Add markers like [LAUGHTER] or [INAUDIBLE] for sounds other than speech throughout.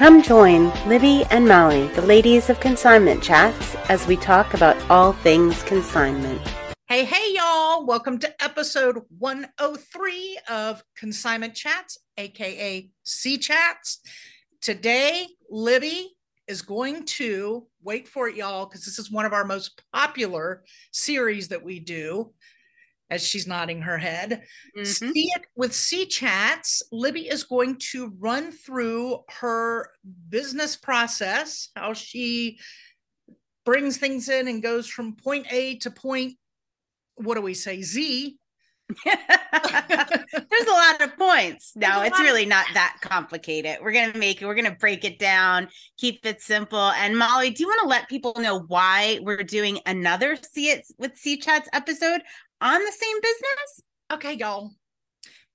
Come join Libby and Molly, the ladies of Consignment Chats, as we talk about all things consignment. Hey, hey, y'all. Welcome to episode 103 of Consignment Chats, aka C Chats. Today, Libby is going to wait for it, y'all, because this is one of our most popular series that we do as she's nodding her head. Mm-hmm. See it with C Chats. Libby is going to run through her business process, how she brings things in and goes from point A to point, what do we say, Z. [LAUGHS] There's a lot of points. No, it's really not that complicated. We're going to make it, we're going to break it down, keep it simple. And Molly, do you want to let people know why we're doing another See It with C Chats episode? On the same business? Okay, y'all.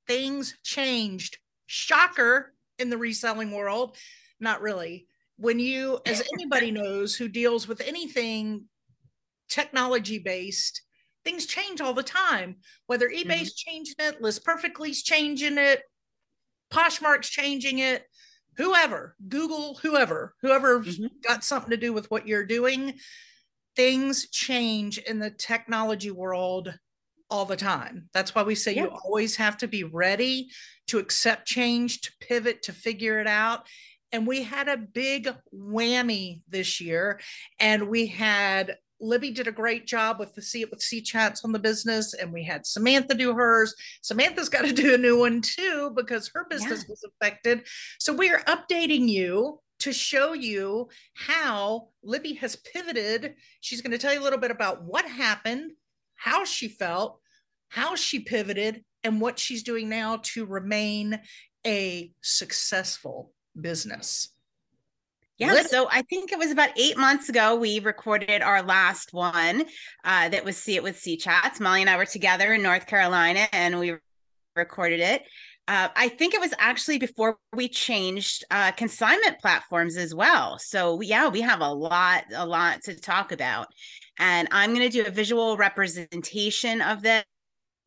Things changed. Shocker in the reselling world. Not really. When you, as [LAUGHS] anybody knows who deals with anything technology based, things change all the time. Whether eBay's mm-hmm. changing it, List Perfectly's changing it, Poshmark's changing it, whoever, Google, whoever, whoever's mm-hmm. got something to do with what you're doing, things change in the technology world all the time. That's why we say yeah. you always have to be ready to accept change, to pivot, to figure it out. And we had a big whammy this year. And we had Libby did a great job with the See It with C chats on the business, and we had Samantha do hers. Samantha's got to do a new one too because her business yeah. was affected. So we are updating you to show you how Libby has pivoted. She's going to tell you a little bit about what happened, how she felt, how she pivoted, and what she's doing now to remain a successful business. Yeah, so I think it was about eight months ago we recorded our last one uh, that was See It with C Chats. Molly and I were together in North Carolina and we recorded it. Uh, I think it was actually before we changed uh, consignment platforms as well. So yeah, we have a lot, a lot to talk about. And I'm going to do a visual representation of this.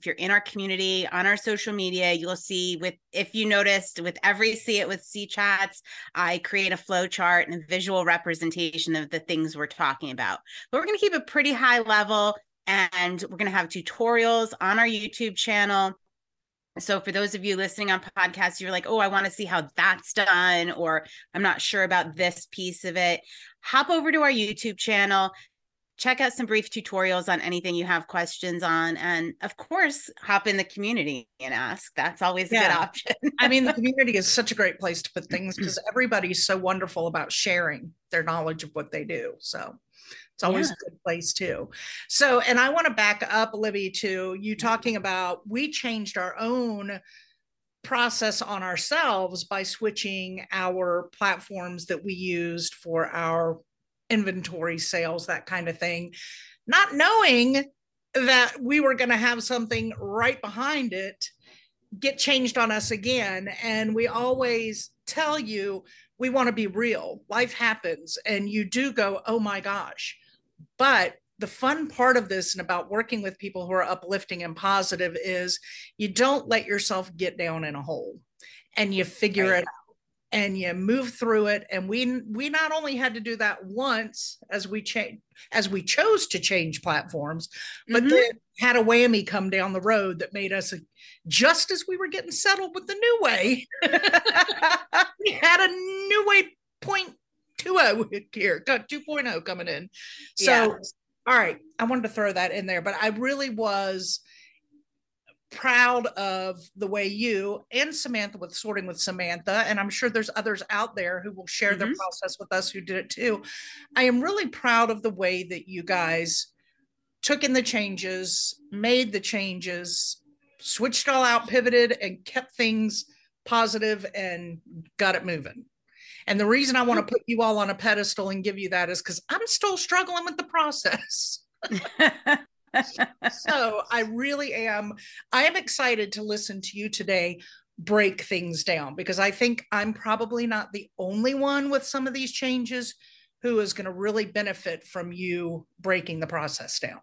If you're in our community on our social media, you'll see with if you noticed with every see it with C chats, I create a flow chart and a visual representation of the things we're talking about. But we're going to keep it pretty high level and we're going to have tutorials on our YouTube channel. So for those of you listening on podcasts, you're like, oh, I want to see how that's done, or I'm not sure about this piece of it. Hop over to our YouTube channel, check out some brief tutorials on anything you have questions on and of course hop in the community and ask that's always a yeah. good option i mean the [LAUGHS] community is such a great place to put things because everybody's so wonderful about sharing their knowledge of what they do so it's always yeah. a good place too so and i want to back up libby to you talking about we changed our own process on ourselves by switching our platforms that we used for our inventory sales, that kind of thing, not knowing that we were going to have something right behind it get changed on us again. And we always tell you we want to be real. Life happens, and you do go, oh my gosh. But the fun part of this and about working with people who are uplifting and positive is you don't let yourself get down in a hole and you figure right. it out and you move through it and we we not only had to do that once as we change as we chose to change platforms but mm-hmm. then had a whammy come down the road that made us just as we were getting settled with the new way [LAUGHS] we had a new way point 2.0 here got 2.0 coming in so yeah. all right i wanted to throw that in there but i really was proud of the way you and Samantha with sorting with Samantha, and I'm sure there's others out there who will share mm-hmm. their process with us who did it too. I am really proud of the way that you guys took in the changes, made the changes, switched all out, pivoted, and kept things positive and got it moving. And the reason I want to put you all on a pedestal and give you that is because I'm still struggling with the process. [LAUGHS] so I really am. I am excited to listen to you today break things down because I think I'm probably not the only one with some of these changes who is going to really benefit from you breaking the process down.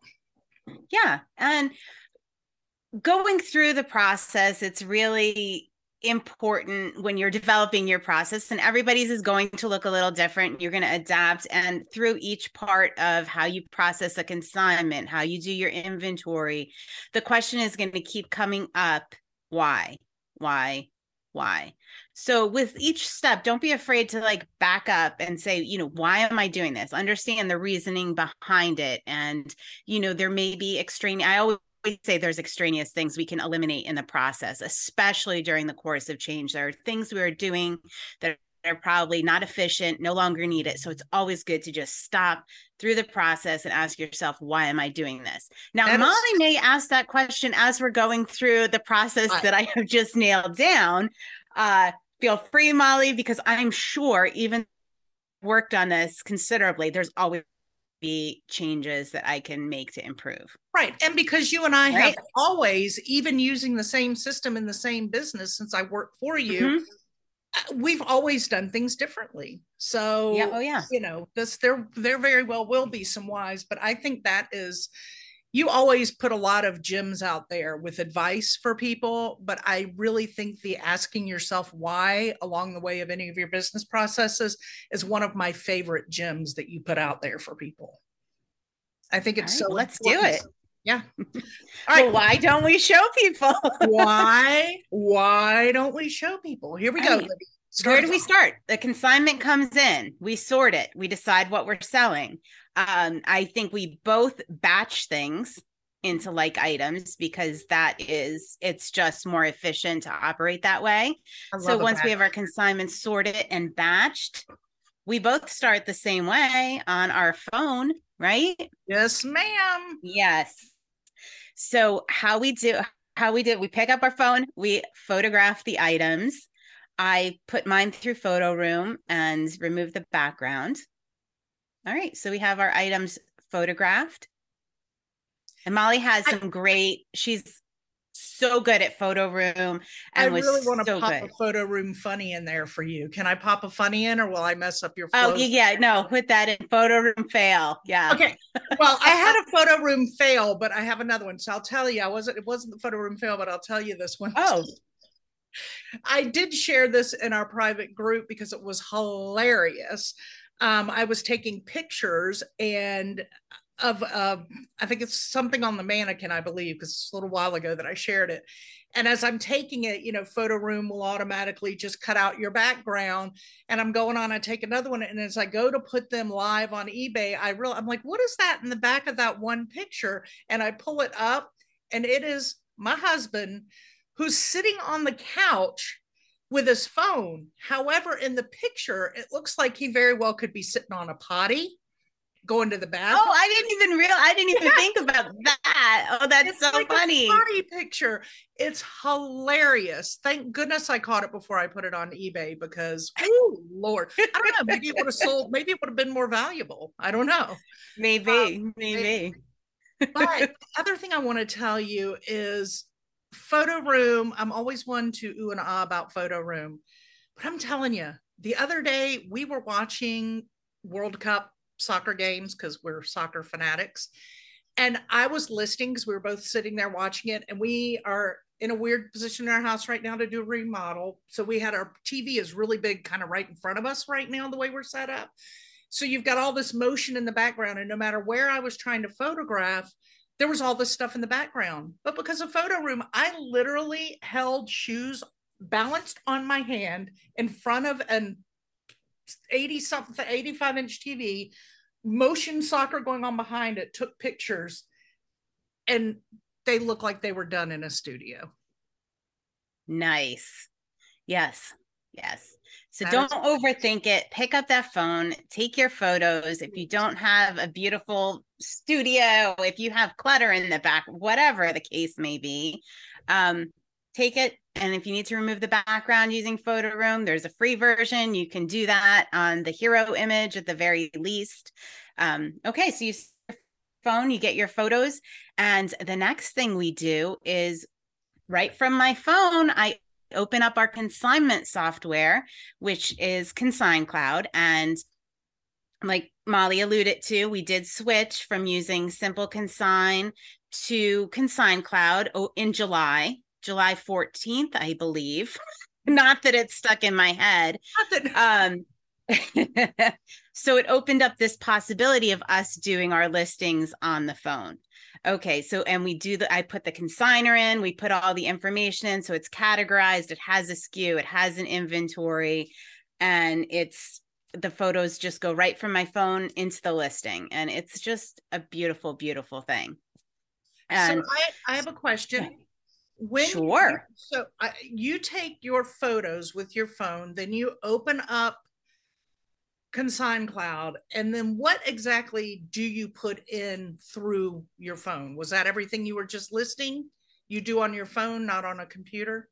Yeah. And going through the process, it's really important when you're developing your process and everybody's is going to look a little different. You're going to adapt and through each part of how you process a consignment how you do your inventory the question is going to keep coming up why why why? So with each step don't be afraid to like back up and say you know why am i doing this? Understand the reasoning behind it and you know there may be extreme i always say there's extraneous things we can eliminate in the process, especially during the course of change. There are things we are doing that are probably not efficient, no longer need it. So it's always good to just stop through the process and ask yourself, why am I doing this? Now, that Molly is- may ask that question as we're going through the process I- that I [LAUGHS] have just nailed down. Uh, feel free, Molly, because I'm sure even worked on this considerably, there's always be changes that I can make to improve. Right. And because you and I right? have always, even using the same system in the same business since I worked for you, mm-hmm. Uh, we've always done things differently. So yeah, oh yeah. You know, this there there very well will be some whys, but I think that is you always put a lot of gems out there with advice for people, but I really think the asking yourself why along the way of any of your business processes is one of my favorite gems that you put out there for people. I think it's right, so. Let's important. do it. Yeah. [LAUGHS] All right. Well, why don't we show people? why? Why don't we show people? Here we go. Where do we start? The consignment comes in. We sort it. We decide what we're selling. Um, I think we both batch things into like items because that is it's just more efficient to operate that way. So once we have our consignments sorted and batched, we both start the same way on our phone, right? Yes, ma'am. Yes. So how we do how we did we pick up our phone, we photograph the items. I put mine through photo room and remove the background. All right. So we have our items photographed. And Molly has some I, great, she's so good at photo room. I really want to so pop good. a photo room funny in there for you. Can I pop a funny in or will I mess up your oh, flow? Oh yeah, no, put that in photo room fail. Yeah. Okay. Well, I [LAUGHS] had a photo room fail, but I have another one. So I'll tell you, I wasn't it wasn't the photo room fail, but I'll tell you this one. Oh. [LAUGHS] I did share this in our private group because it was hilarious um, I was taking pictures and of uh, I think it's something on the mannequin, I believe, because it's a little while ago that I shared it. And as I'm taking it, you know, photo room will automatically just cut out your background. And I'm going on, I take another one. And as I go to put them live on eBay, I real I'm like, what is that in the back of that one picture? And I pull it up, and it is my husband who's sitting on the couch with his phone. However, in the picture, it looks like he very well could be sitting on a potty, going to the bathroom. Oh, I didn't even real. I didn't even yeah. think about that. Oh, that's it's so like funny. potty picture. It's hilarious. Thank goodness I caught it before I put it on eBay because, [LAUGHS] oh Lord, I don't know. Maybe it would have sold. Maybe it would have been more valuable. I don't know. Maybe, um, maybe. maybe. but [LAUGHS] the other thing I want to tell you is photo room i'm always one to ooh and ah about photo room. But i'm telling you the other day we were watching world cup soccer games because we're soccer fanatics. And i was listening because we were both sitting there watching it and we are in a weird position in our house right now to do a remodel. So we had our tv is really big kind of right in front of us right now the way we're set up. So you've got all this motion in the background and no matter where i was trying to photograph there was all this stuff in the background. But because of photo room, I literally held shoes balanced on my hand in front of an 80 something 85 inch TV, motion soccer going on behind it, took pictures, and they look like they were done in a studio. Nice. Yes. Yes. So don't overthink it. Pick up that phone, take your photos. If you don't have a beautiful studio, if you have clutter in the back, whatever the case may be, um, take it. And if you need to remove the background using Photo Room, there's a free version. You can do that on the hero image at the very least. Um, okay, so you phone, you get your photos. And the next thing we do is right from my phone, I open up our consignment software, which is Consign Cloud. And like Molly alluded to, we did switch from using Simple Consign to Consign Cloud in July, July 14th, I believe. [LAUGHS] Not that it's stuck in my head. [LAUGHS] um, [LAUGHS] so it opened up this possibility of us doing our listings on the phone. Okay, so and we do the I put the consigner in, we put all the information in so it's categorized, it has a SKU, it has an inventory and it's the photos just go right from my phone into the listing and it's just a beautiful beautiful thing. And so I, I have a question. When sure. You, so uh, you take your photos with your phone, then you open up Consign Cloud, and then what exactly do you put in through your phone? Was that everything you were just listing? You do on your phone, not on a computer?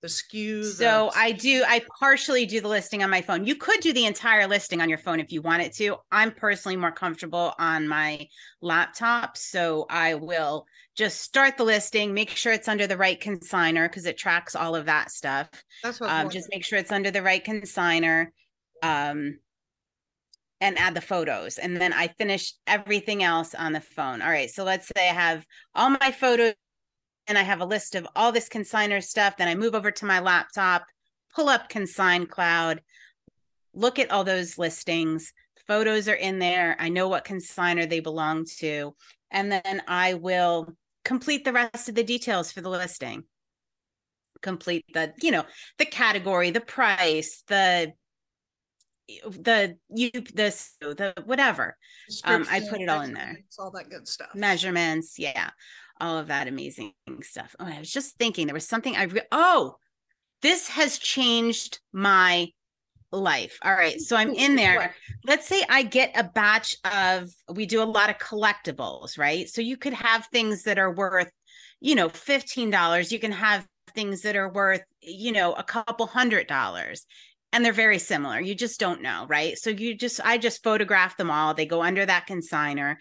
the SKU. So the... I do, I partially do the listing on my phone. You could do the entire listing on your phone if you wanted to. I'm personally more comfortable on my laptop. So I will just start the listing, make sure it's under the right consigner because it tracks all of that stuff. That's what um, just make sure it's under the right consigner. Um, and add the photos. And then I finish everything else on the phone. All right. So let's say I have all my photos and I have a list of all this consigner stuff. Then I move over to my laptop, pull up Consign Cloud, look at all those listings. Photos are in there. I know what consigner they belong to. And then I will complete the rest of the details for the listing. Complete the, you know, the category, the price, the the you this the whatever um i put it all in there all that good stuff measurements yeah all of that amazing stuff. Oh, I was just thinking there was something I re- oh, this has changed my life. All right. So I'm in there. [LAUGHS] Let's say I get a batch of we do a lot of collectibles, right? So you could have things that are worth, you know, $15. You can have things that are worth, you know, a couple hundred dollars. And they're very similar. You just don't know, right? So you just I just photograph them all. They go under that consigner.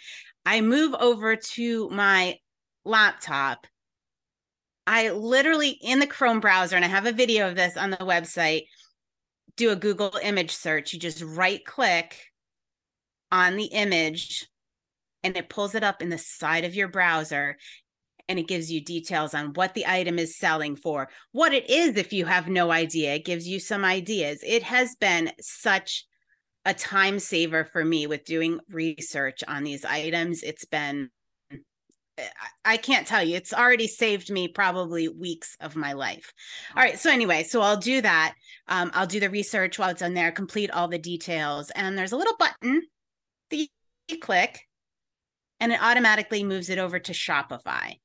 I move over to my laptop, I literally in the Chrome browser, and I have a video of this on the website, do a Google image search. You just right click on the image and it pulls it up in the side of your browser and it gives you details on what the item is selling for, what it is if you have no idea. It gives you some ideas. It has been such a time saver for me with doing research on these items. It's been I can't tell you. It's already saved me probably weeks of my life. All right. So, anyway, so I'll do that. Um, I'll do the research while it's on there, complete all the details. And there's a little button that you click, and it automatically moves it over to Shopify.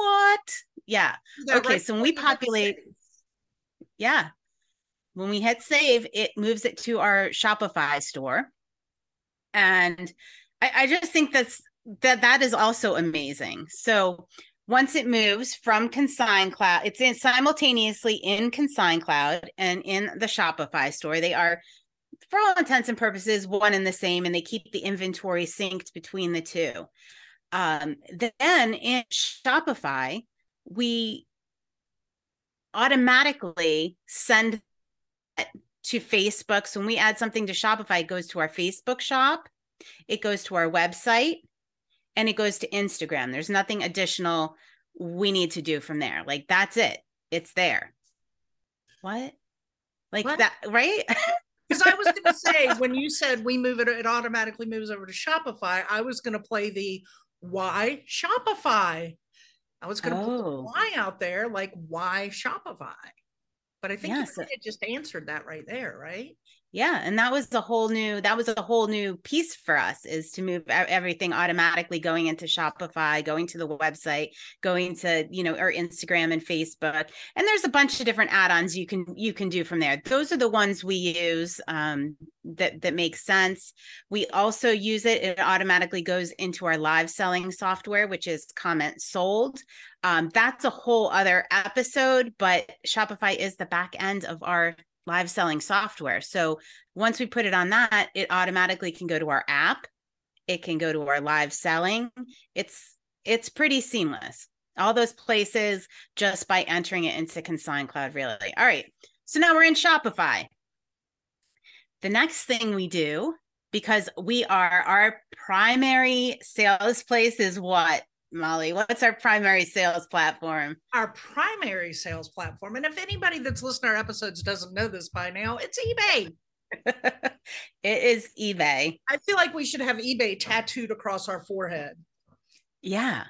What? Yeah. Okay. So, when we populate, yeah, when we hit save, it moves it to our Shopify store. And I, I just think that's that that is also amazing. So once it moves from Consign Cloud, it's in simultaneously in Consign Cloud and in the Shopify store. They are, for all intents and purposes, one and the same, and they keep the inventory synced between the two. Um, then in Shopify, we automatically send to Facebook. So when we add something to Shopify, it goes to our Facebook shop, it goes to our website, and it goes to Instagram. There's nothing additional we need to do from there. Like that's it. It's there. What? Like what? that, right? [LAUGHS] Because I was going to say when you said we move it, it automatically moves over to Shopify. I was going to play the why Shopify. I was going to oh. put why out there, like why Shopify. But I think yes. you just answered that right there, right? Yeah and that was a whole new that was a whole new piece for us is to move everything automatically going into shopify going to the website going to you know or instagram and facebook and there's a bunch of different add-ons you can you can do from there. Those are the ones we use um, that that makes sense. We also use it it automatically goes into our live selling software which is CommentSold. Um, that's a whole other episode but shopify is the back end of our live selling software. So once we put it on that, it automatically can go to our app. It can go to our live selling. It's it's pretty seamless. All those places just by entering it into Consign Cloud, really. All right. So now we're in Shopify. The next thing we do, because we are our primary sales place is what? Molly? What's our primary sales platform? Our primary sales platform. And if anybody that's listening to our episodes doesn't know this by now, it's eBay. [LAUGHS] it is eBay. I feel like we should have eBay tattooed across our forehead. Yeah.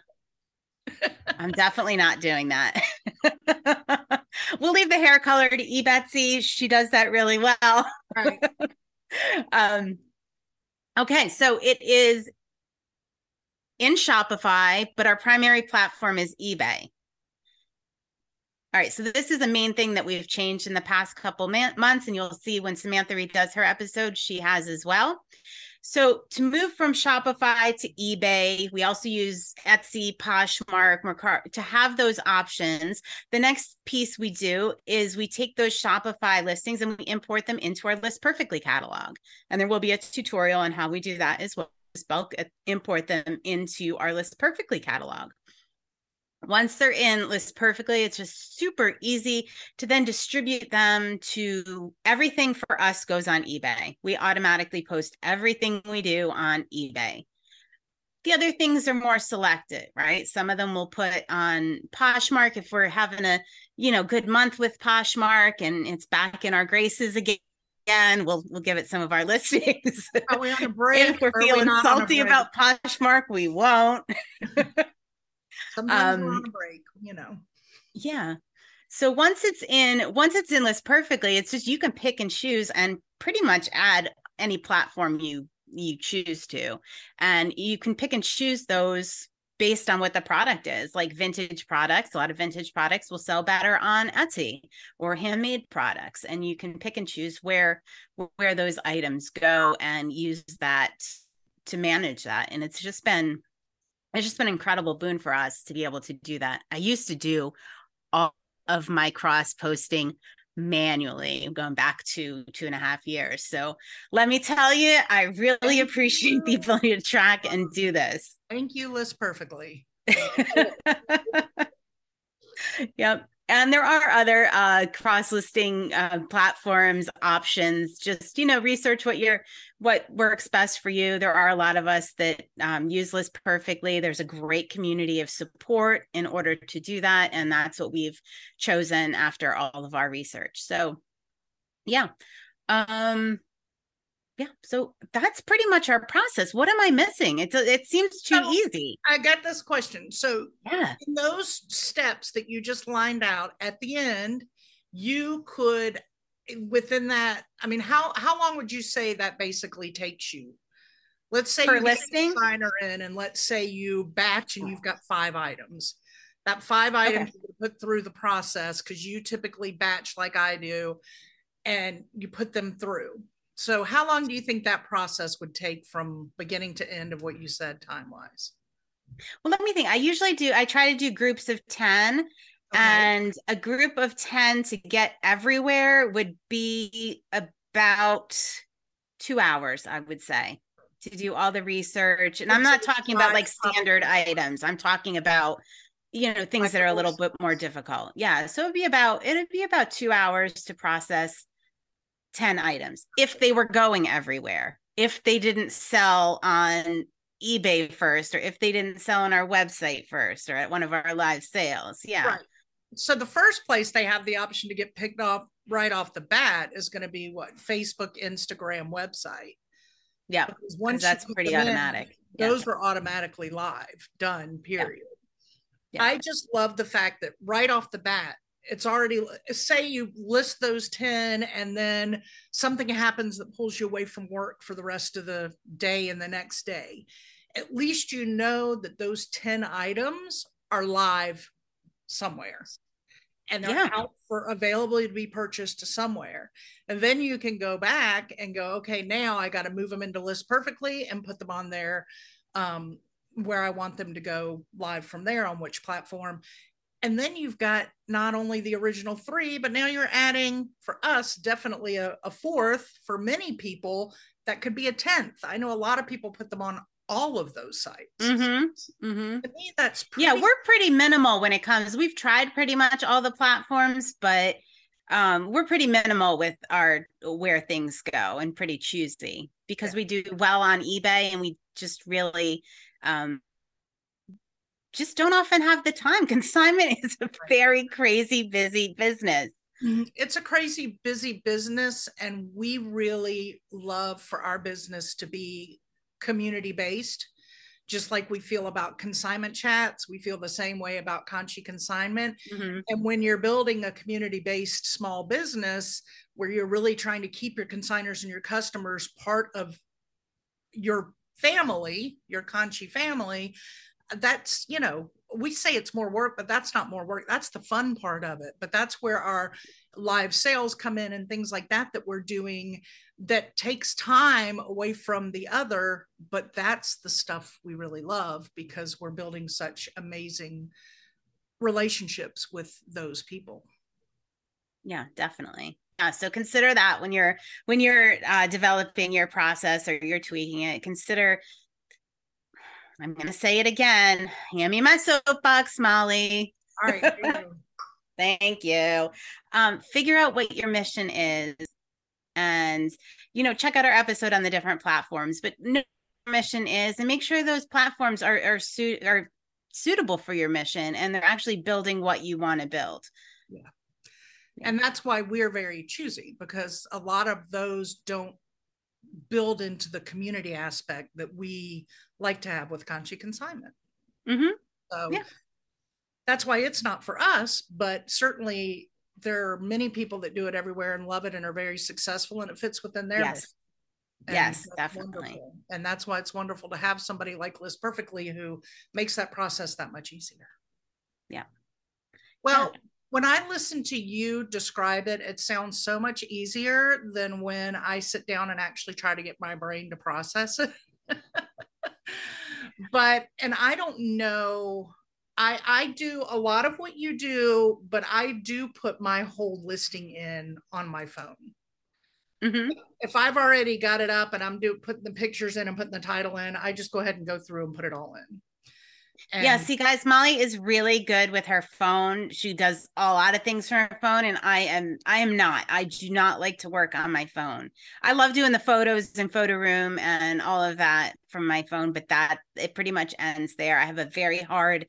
[LAUGHS] I'm definitely not doing that. [LAUGHS] we'll leave the hair color to E Betsy. She does that really well. Right. um okay, so it is in Shopify, but our primary platform is eBay. All right, so this is a main thing that we've changed in the past couple months, and you'll see when Samantha Reed does her episode, she has as well. So to move from Shopify to eBay, we also use Etsy, Poshmark, Mercari to have those options. The next piece we do is we take those Shopify listings and we import them into our List Perfectly catalog. And there will be a tutorial on how we do that as well bulk import them into our list perfectly catalog. Once they're in list perfectly it's just super easy to then distribute them to everything for us goes on ebay. We automatically post everything we do on ebay. The other things are more selected right? Some of them we'll put on poshmark if we're having a you know good month with poshmark and it's back in our graces again again. We'll we'll give it some of our [LAUGHS] listings. Are we on a break? if we're feeling we salty about Poshmark, we won't. [LAUGHS] Sometimes um, we're on a break, you know. Yeah. So once it's in, once it's in list perfectly, it's just you can pick and choose and pretty much add any platform you you choose to, and you can pick and choose those based on what the product is. Like vintage products a lot of vintage products will sell better on etsy or handmade products. And you can pick and choose where where those items go and use that to manage that. And it's just been it's just been an incredible boon for us to be able to do that. I used to do all of my cross posting manually going back to two and a half years so let me tell you i really appreciate the ability to track and do this Thank you, list perfectly. [LAUGHS] [LAUGHS] yep. And there are other uh, cross-listing uh, platforms options. Just you know, research what your what works best for you. There are a lot of us that um, use List perfectly. There's a great community of support in order to do that, and that's what we've chosen after all of our research. So, yeah. Um, yeah so that's pretty much our process. What am i missing? It, it seems too so, easy. I got this question. So yeah. in those steps that you just lined out at the end you could eh, within that i mean how how long would you say that basically takes you? Let's say for you listing? signer in and let's say you batch and you've got five items. That five items okay. you put through the process because you typically batch like i do and you put them through so, how long do you think that process would take from beginning to end of what you said time wise? Well, let me think. I usually do, I try to do groups of 10, okay. and a group of 10 to get everywhere would be about two hours, I would say, to do all the research. And I'm not talking about like standard items, I'm talking about you know things that are a little bit more difficult yeah so it'd be about it'd be about two hours to process 10 items if they were going everywhere if they didn't sell on ebay first or if they didn't sell on our website first or at one of our live sales yeah right. so the first place they have the option to get picked off right off the bat is going to be what facebook instagram website yeah once that's pretty automatic in, those were automatically live done period yeah. Yeah. i just love the fact that right off the bat it's already say you list those 10 and then something happens that pulls you away from work for the rest of the day and the next day at least you know that those 10 items are live somewhere. And they're yeah. out for available to be purchased to somewhere. And then you can go back and go okay now i got to move them into list perfectly and put them on there um, where i want them to go live from there on which platform and then you've got not only the original three, but now you're adding for us definitely a, a fourth. For many people, that could be a tenth. I know a lot of people put them on all of those sites. Mm-hmm. Mm-hmm. To me, that's pretty- yeah. We're pretty minimal when it comes. We've tried pretty much all the platforms, but um, we're pretty minimal with our where things go and pretty choosy because yeah. we do well on eBay and we just really um, just don't often have the time. [LAUGHS] Consignment is a very crazy, busy business. Mm-hmm. It's a crazy, busy business. And we really love for our business to be community based. Just like we feel about consignment chats, we feel the same way about Conchi consignment. Mm-hmm. And when you're building a community based small business where you're really trying to keep your consigners and your customers part of your family, your Conchi family, that's, you know, we say it's more work, but that's not more work. That's the fun part of it. But that's where our live sales come in and things like that that we're doing that takes time away from the other. But that's the stuff we really love because we're building such amazing relationships with those people. Yeah, definitely. Yeah, so consider that when you're when you're uh, developing your process or you're tweaking it. Consider I'm going to say it again. Hand me my soapbox, Molly. All right. [LAUGHS] Thank you. Um, figure out what your mission is and, you know, check out our episode on the different platforms, but no mission is and make sure those platforms are, are, su- are suitable for your mission and they're actually building what you want to build. Yeah. And that's why we're very choosy because a lot of those don't build into the community aspect that we like to have with Conchi consignment. Mm-hmm. So yeah. that's why it's not for us, but certainly there are many people that do it everywhere and love it and are very successful and it fits within their yes. yes, definitely. Wonderful. And that's why it's wonderful to have somebody like List Perfectly who makes that process that much easier. Yeah. Well, yeah when I listen to you describe it, it sounds so much easier than when I sit down and actually try to get my brain to process it. [LAUGHS] but, and I don't know, I, I do a lot of what you do, but I do put my whole listing in on my phone. Mm-hmm. If I've already got it up and I'm do putting the pictures in and putting the title in, I just go ahead and go through and put it all in. And yeah, see, guys, Molly is really good with her phone. She does a lot of things from her phone, and I am I am not. I do not like to work on my phone. I love doing the photos in photo room and all of that from my phone, but that it pretty much ends there. I have a very hard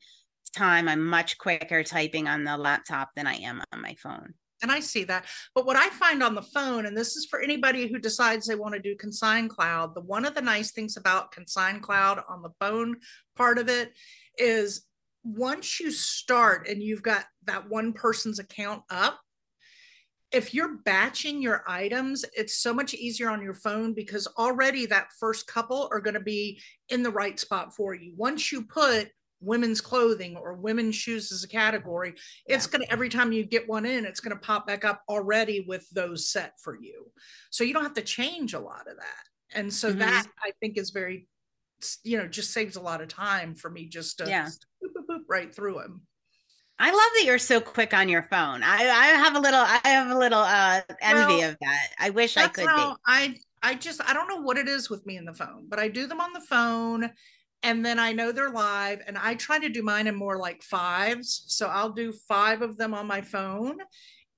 time. I'm much quicker typing on the laptop than I am on my phone. And I see that. But what I find on the phone, and this is for anybody who decides they want to do Consign Cloud, the one of the nice things about Consign Cloud on the phone part of it is once you start and you've got that one person's account up, if you're batching your items, it's so much easier on your phone because already that first couple are going to be in the right spot for you. Once you put women's clothing or women's shoes as a category, it's yeah. going to, every time you get one in, it's going to pop back up already with those set for you. So you don't have to change a lot of that. And so mm-hmm. that I think is very you know just saves a lot of time for me just to yeah. boop, boop, boop, right through them I love that you're so quick on your phone. I, I have a little I have a little uh envy well, of that. I wish I could be. I I just I don't know what it is with me in the phone, but I do them on the phone and then I know they're live and I try to do mine in more like fives. So I'll do five of them on my phone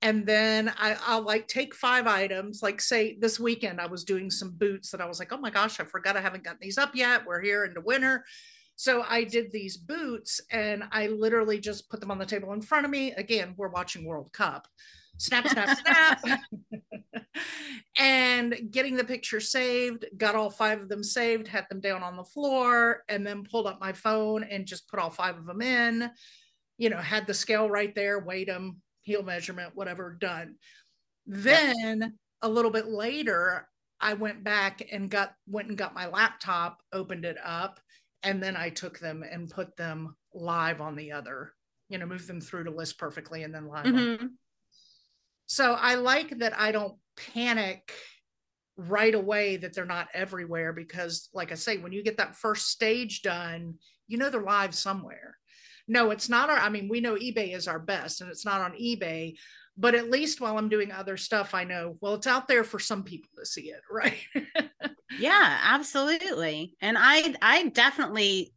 and then I, I'll like take five items. Like say this weekend, I was doing some boots that I was like, oh my gosh, I forgot I haven't gotten these up yet. We're here into winter. So I did these boots and I literally just put them on the table in front of me. Again, we're watching World Cup. Snap, snap, snap. [LAUGHS] and getting the picture saved, got all five of them saved, had them down on the floor, and then pulled up my phone and just put all five of them in. You know, had the scale right there, weighed them, heel measurement, whatever, done. Then a little bit later, I went back and got went and got my laptop, opened it up, and then I took them and put them live on the other, you know, move them through to list perfectly and then live. Mm-hmm. So I like that I don't panic right away that they're not everywhere because like I say, when you get that first stage done, you know they're live somewhere no, it's not our, I mean, we know eBay is our best and it's not on eBay, but at least while I'm doing other stuff, I know, well, it's out there for some people to see it. [LAUGHS] Right. yeah, absolutely. And I, I definitely,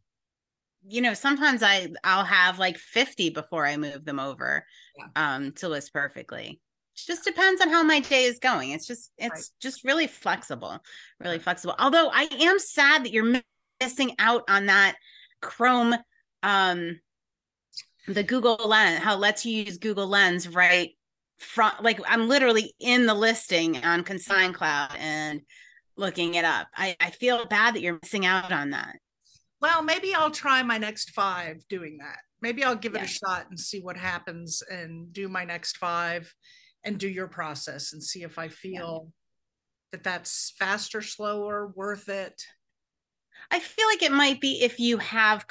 you know, sometimes I, I'll have like 50 before I move them over yeah. um, to list perfectly. It just depends on how my day is going. It's just, it's right. just really flexible, really flexible. Although I am sad that you're missing out on that chrome um the Google Lens, how it lets you use Google Lens right front like I'm literally in the listing on Consign Cloud and looking it up. I, I feel bad that you're missing out on that. Well, maybe I'll try my next five doing that. Maybe I'll give it yeah. a shot and see what happens and do my next five and do your process and see if I feel yeah. that that's faster, slower, worth it. I feel like it might be if you have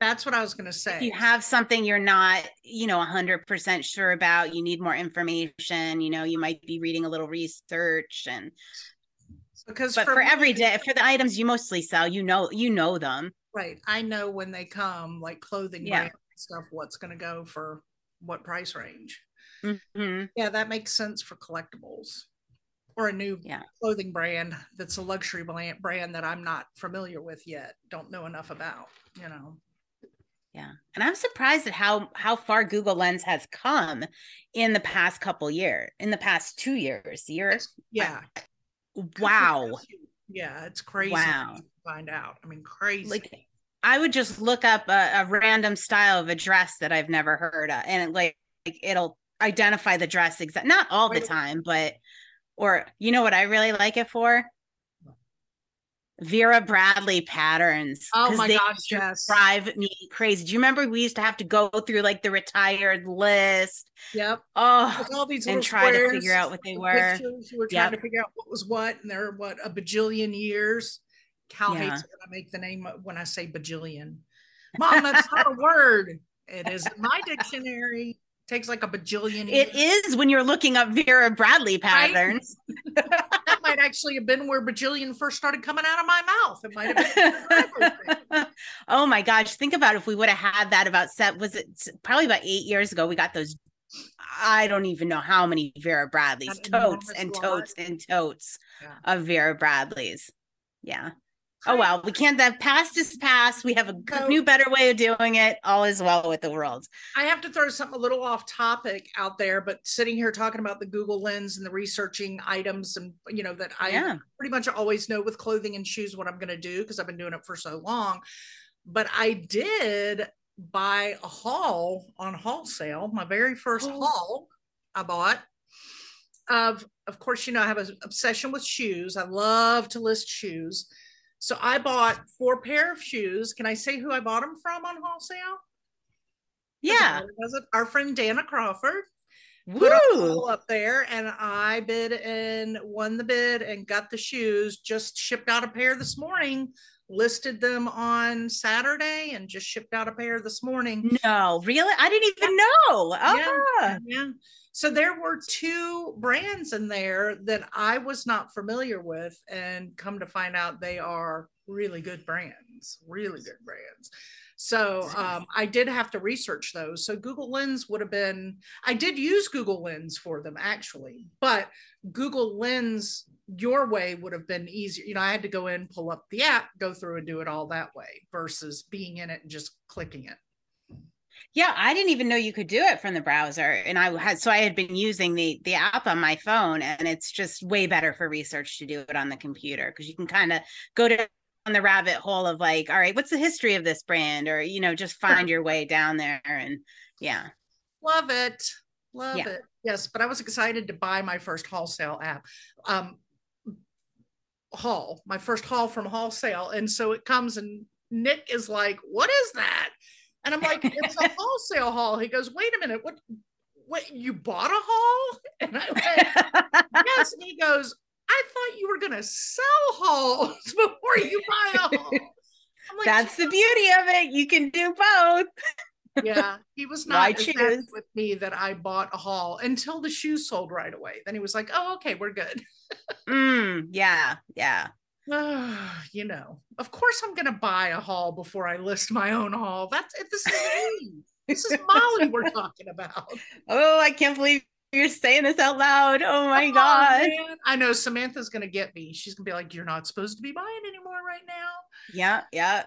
That's what I was going to say. If you have something you're not, you know, 100% sure about, you need more information, you know, you might be reading a little research and because but for, for every day for the items you mostly sell you know you know them right i know when they come like clothing yeah. stuff what's going to go for what price range mm-hmm. yeah that makes sense for collectibles or a new yeah. clothing brand that's a luxury brand that i'm not familiar with yet don't know enough about you know yeah and i'm surprised at how how far google lens has come in the past couple years in the past two years years yeah Wow. Yeah, it's crazy. Wow. find out. I mean, crazy. Like I would just look up a, a, random style of a dress that I've never heard of, and it, like, like it'll identify the dress exact. Not all the time, but or you know what I really like it for? Vera Bradley patterns. Oh my gosh, yes. Drive me crazy. Do you remember we used to have to go through like the retired list? Yep. Oh, all these and try to figure out what they were. You were trying yep. to figure out what was what, and they're what a bajillion years. Cal yeah. hates when I make the name when I say bajillion. Mom, that's not a word. It is in my dictionary takes like a bajillion years. It is when you're looking up Vera Bradley patterns. Right? [LAUGHS] that might actually have been where bajillion first started coming out of my mouth. It might have been. [LAUGHS] oh my gosh. Think about if we would have had that about set was it probably about eight years ago. We got those I don't even know how many Vera Bradleys, totes and totes and totes yeah. of Vera Bradleys. Yeah oh well we can't the past is past. We have a so, new better way of doing it. All is well with the world. I have to throw something a little off topic out there but sitting here talking about the google lens and the researching items and you know that i yeah. pretty much always know with clothing and shoes what i'm going to do because i've been doing it for so long. But i did buy a haul on haul sale my very first oh. haul i bought of of course you know i have an obsession with shoes. I love to list shoes so I bought four pair of shoes. Can I say who I bought them from on wholesale? Yeah. Was it our friend Dana Crawford? Put Woo! up there and I bid and won the bid and got the shoes. Just shipped out a pair this morning. Listed them on Saturday and just shipped out a pair this morning. No, really? I didn't even know. Yeah, ah. yeah. So there were two brands in there that I was not familiar with, and come to find out they are really good brands, really good brands. So um, I did have to research those. So Google Lens would have been, I did use Google Lens for them actually, but Google Lens your way would have been easier. You know, I had to go in, pull up the app, go through and do it all that way versus being in it and just clicking it. Yeah, I didn't even know you could do it from the browser. And I had so I had been using the the app on my phone and it's just way better for research to do it on the computer because you can kind of go to on the rabbit hole of like, all right, what's the history of this brand or you know, just find your way down there and yeah. Love it. Love yeah. it. Yes, but I was excited to buy my first wholesale app. Um haul, my first haul from wholesale and so it comes and Nick is like, "What is that?" And I'm like, it's a wholesale haul. He goes, wait a minute, what what you bought a haul? [LAUGHS] And I went, yes. And he goes, I thought you were gonna sell hauls [LAUGHS] before you buy a haul. Like, That's the beauty of it. You can do both. yeah, he was not with me that I bought a haul until the shoes sold right away. Then he was like, "Oh, okay, we're good." [LAUGHS] mm, yeah, yeah. Ah, you know, of course I'm going to buy a haul before I list my own haul. That's this is me. this is Molly we're [LAUGHS] talking about. Oh, I can't believe you're saying this out loud. Oh my oh, god. Man. I know Samantha's going to get me. She's going to be like you're not supposed to be buying anymore right now. Yeah, yeah.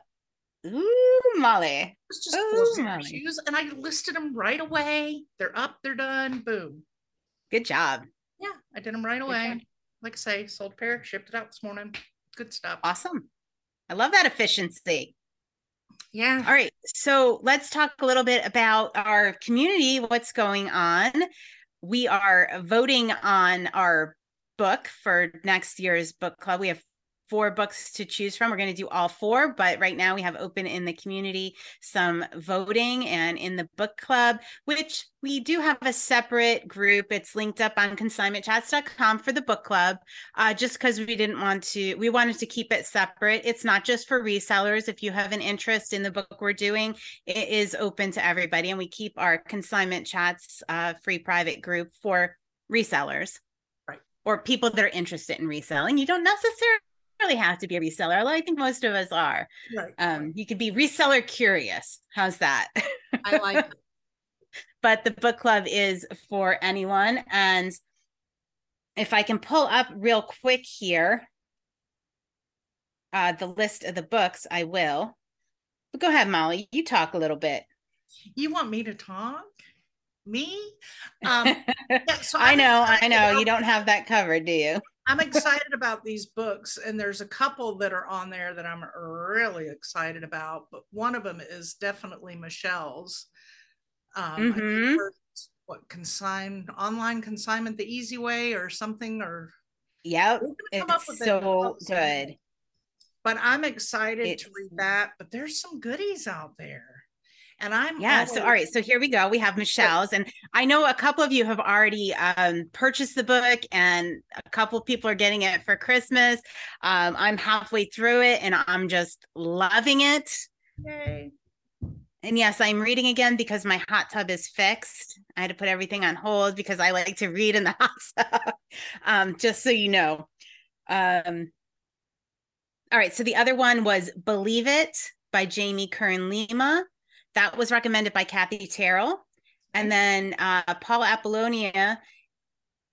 Ooh, Molly. It's just Ooh, Molly. shoes and I listed them right away. They're up, they're done. Boom. Good job. Yeah, I did them right away. Like I say, sold a pair, shipped it out this morning. Good stuff. Awesome. I love that efficiency. Yeah. All right. So let's talk a little bit about our community, what's going on. We are voting on our book for next year's book club. We have four books to choose from. We're going to do all four, but right now we have open in the community some voting and in the book club, which we do have a separate group. It's linked up on consignmentchats.com for the book club, uh, just because we didn't want to, we wanted to keep it separate. It's not just for resellers. If you have an interest in the book we're doing, it is open to everybody. And we keep our consignment chats uh, free private group for resellers or people that are interested in reselling. You don't necessarily have to be a reseller, although I think most of us are. Right. Um, you could be reseller curious. How's that? I like it. [LAUGHS] but the book club is for anyone. And if I can pull up real quick here, uh, the list of the books, I will. But go ahead, Molly. You talk a little bit. You want me to talk? Me? [LAUGHS] Um, yeah, so I know, I know. You don't have that covered, do you? I'm [LAUGHS] excited about these books, and there's a couple that are on there that I'm really excited about. But one of them is definitely Michelle's. Um, mm-hmm. what consign online consignment the easy way or something or yeah it's so it good but i'm excited it's, to read that but there's some goodies out there and I'm yeah. Always- so all right, so here we go. We have Michelle's, and I know a couple of you have already um, purchased the book, and a couple of people are getting it for Christmas. Um, I'm halfway through it, and I'm just loving it. Yay! And yes, I'm reading again because my hot tub is fixed. I had to put everything on hold because I like to read in the [LAUGHS] hot tub. um, just so you know. Um, all right, so the other one was Believe It by Jamie Kern Lima. That was recommended by Kathy Terrell. And then uh, Paul Apollonia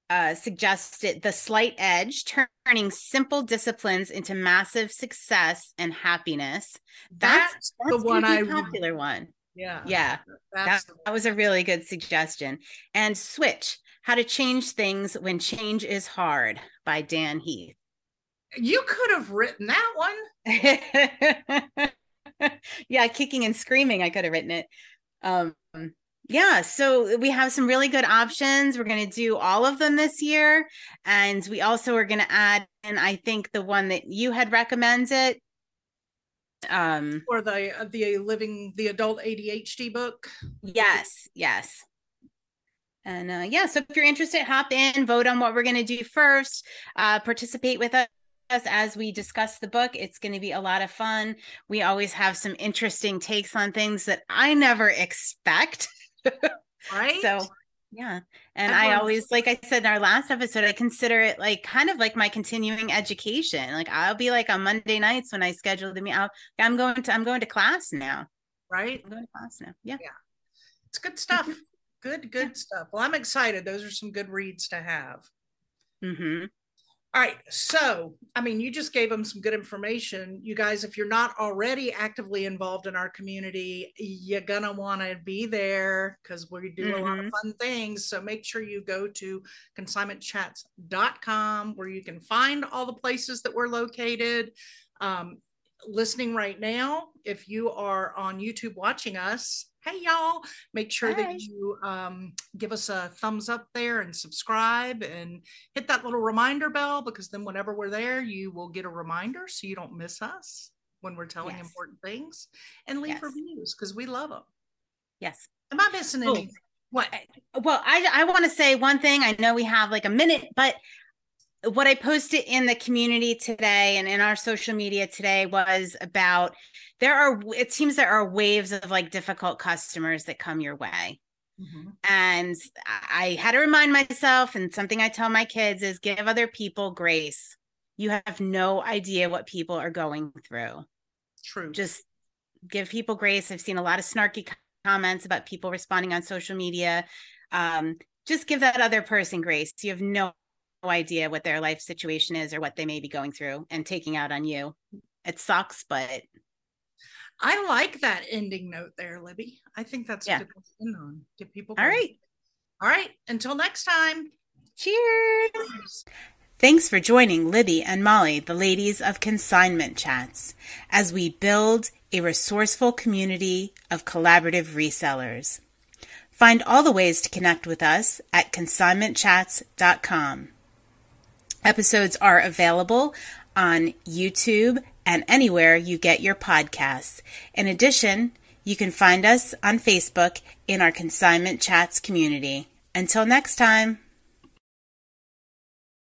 uh, suggested The Slight Edge, turning simple disciplines into massive success and happiness. That's, that's, that's the one I popular one. Yeah. Yeah. That, that was a really good suggestion. And Switch, How to Change Things When Change is Hard by Dan Heath. You could have written that one. [LAUGHS] [LAUGHS] yeah, kicking and screaming. I could have written it. Um, yeah, so we have some really good options. We're going to do all of them this year. And we also are going to add in, I think, the one that you had recommended. Um, or the uh, the living the adult ADHD book. Yes, yes. And uh, yeah, so if you're interested, hop in, vote on what we're going to do first, uh, participate with us us as we discuss the book. It's going to be a lot of fun. We always have some interesting takes on things that I never expect. [LAUGHS] right. So, yeah. And I always, like I said in our last episode, I consider it like kind of like my continuing education. Like I'll be like on Monday nights when I schedule the meet. I'm going to, I'm going to class now. Right. I'm going to class now. Yeah. Yeah. It's good stuff. [LAUGHS] good, good yeah. stuff. Well, I'm excited. Those are some good reads to have. Mm-hmm. All right. So, I mean, you just gave them some good information. You guys, if you're not already actively involved in our community, you're going to want to be there because we do mm-hmm. a lot of mm-hmm. fun things. So, make sure you go to consignmentchats.com where you can find all the places that we're located. Um, listening right now, if you are on YouTube watching us, hey y'all make sure hey. that you um, give us a thumbs up there and subscribe and hit that little reminder bell because then whenever we're there you will get a reminder so you don't miss us when we're telling yes. important things and leave yes. reviews because we love them yes am i missing cool. anything what well i i want to say one thing i know we have like a minute but what I posted in the community today and in our social media today was about there are it seems there are waves of like difficult customers that come your way. Mm-hmm. And I had to remind myself, and something I tell my kids is give other people grace. You have no idea what people are going through. True. Just give people grace. I've seen a lot of snarky comments about people responding on social media. Um, just give that other person grace. You have no idea what their life situation is or what they may be going through and taking out on you. It sucks, but I like that ending note there, Libby. I think that's yeah. good to end on. Get people. All right. All right. Until next time. Cheers. Thanks for joining Libby and Molly, the ladies of Consignment Chats, as we build a resourceful community of collaborative resellers. Find all the ways to connect with us at consignmentchats.com. Episodes are available on YouTube and anywhere you get your podcasts. In addition, you can find us on Facebook in our Consignment Chats community. Until next time.